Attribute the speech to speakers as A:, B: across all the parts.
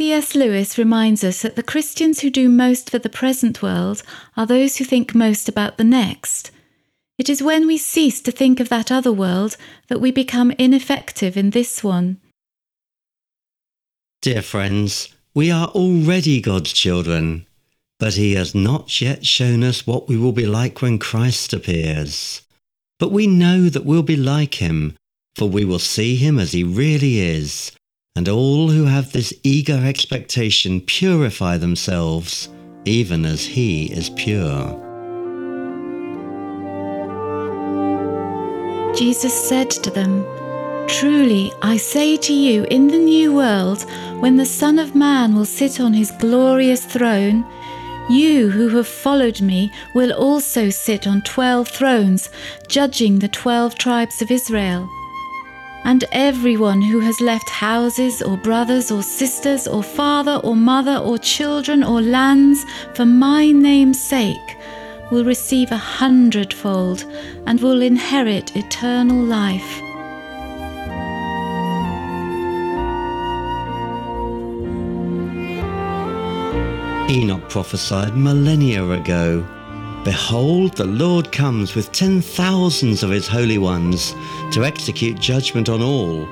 A: C.S. Lewis reminds us that the Christians who do most for the present world are those who think most about the next. It is when we cease to think of that other world that we become ineffective in this one.
B: Dear friends, we are already God's children, but He has not yet shown us what we will be like when Christ appears. But we know that we'll be like Him, for we will see Him as He really is and all who have this eager expectation purify themselves, even as he is pure.
A: Jesus said to them, Truly, I say to you, in the new world, when the Son of Man will sit on his glorious throne, you who have followed me will also sit on twelve thrones, judging the twelve tribes of Israel. And everyone who has left houses or brothers or sisters or father or mother or children or lands for my name's sake will receive a hundredfold and will inherit eternal life.
B: Enoch prophesied millennia ago Behold, the Lord comes with ten thousands of his holy ones to execute judgment on all,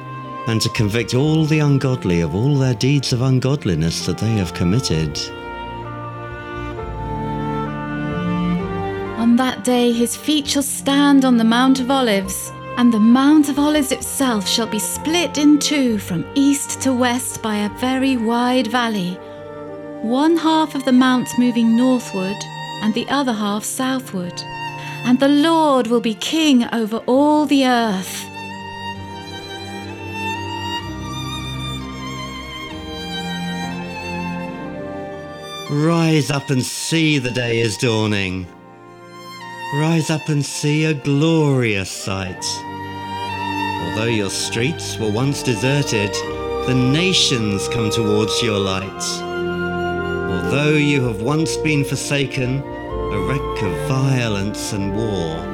B: and to convict all the ungodly of all their deeds of ungodliness that they have committed.
A: On that day his feet shall stand on the Mount of Olives, and the Mount of Olives itself shall be split in two from east to west by a very wide valley, one half of the mount moving northward and the other half southward. And the Lord will be king over all the earth.
B: Rise up and see the day is dawning. Rise up and see a glorious sight. Although your streets were once deserted, the nations come towards your light. Although you have once been forsaken, a wreck of violence and war,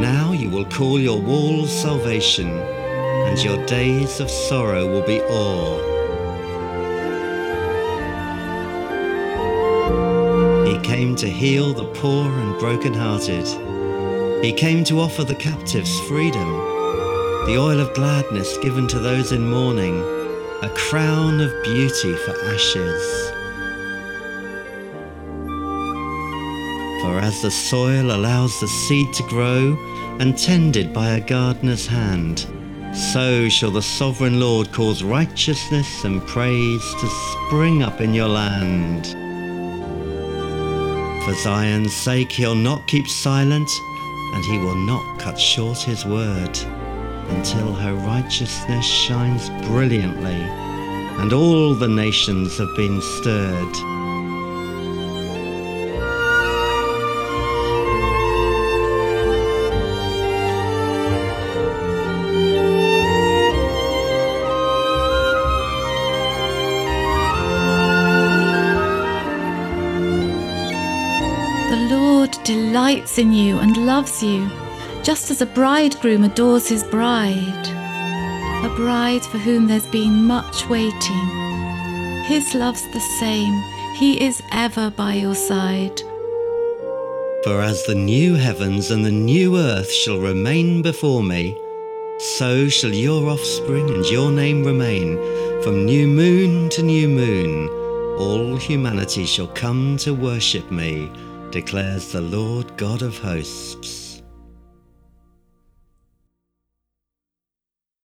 B: now you will call your walls salvation, and your days of sorrow will be o'er. He came to heal the poor and broken-hearted. He came to offer the captives freedom, the oil of gladness given to those in mourning, a crown of beauty for ashes. For as the soil allows the seed to grow, and tended by a gardener's hand, so shall the sovereign Lord cause righteousness and praise to spring up in your land. For Zion's sake, he'll not keep silent, and he will not cut short his word, until her righteousness shines brilliantly, and all the nations have been stirred.
A: Delights in you and loves you, just as a bridegroom adores his bride. A bride for whom there's been much waiting. His love's the same, he is ever by your side.
B: For as the new heavens and the new earth shall remain before me, so shall your offspring and your name remain from new moon to new moon. All humanity shall come to worship me declares the Lord God of hosts.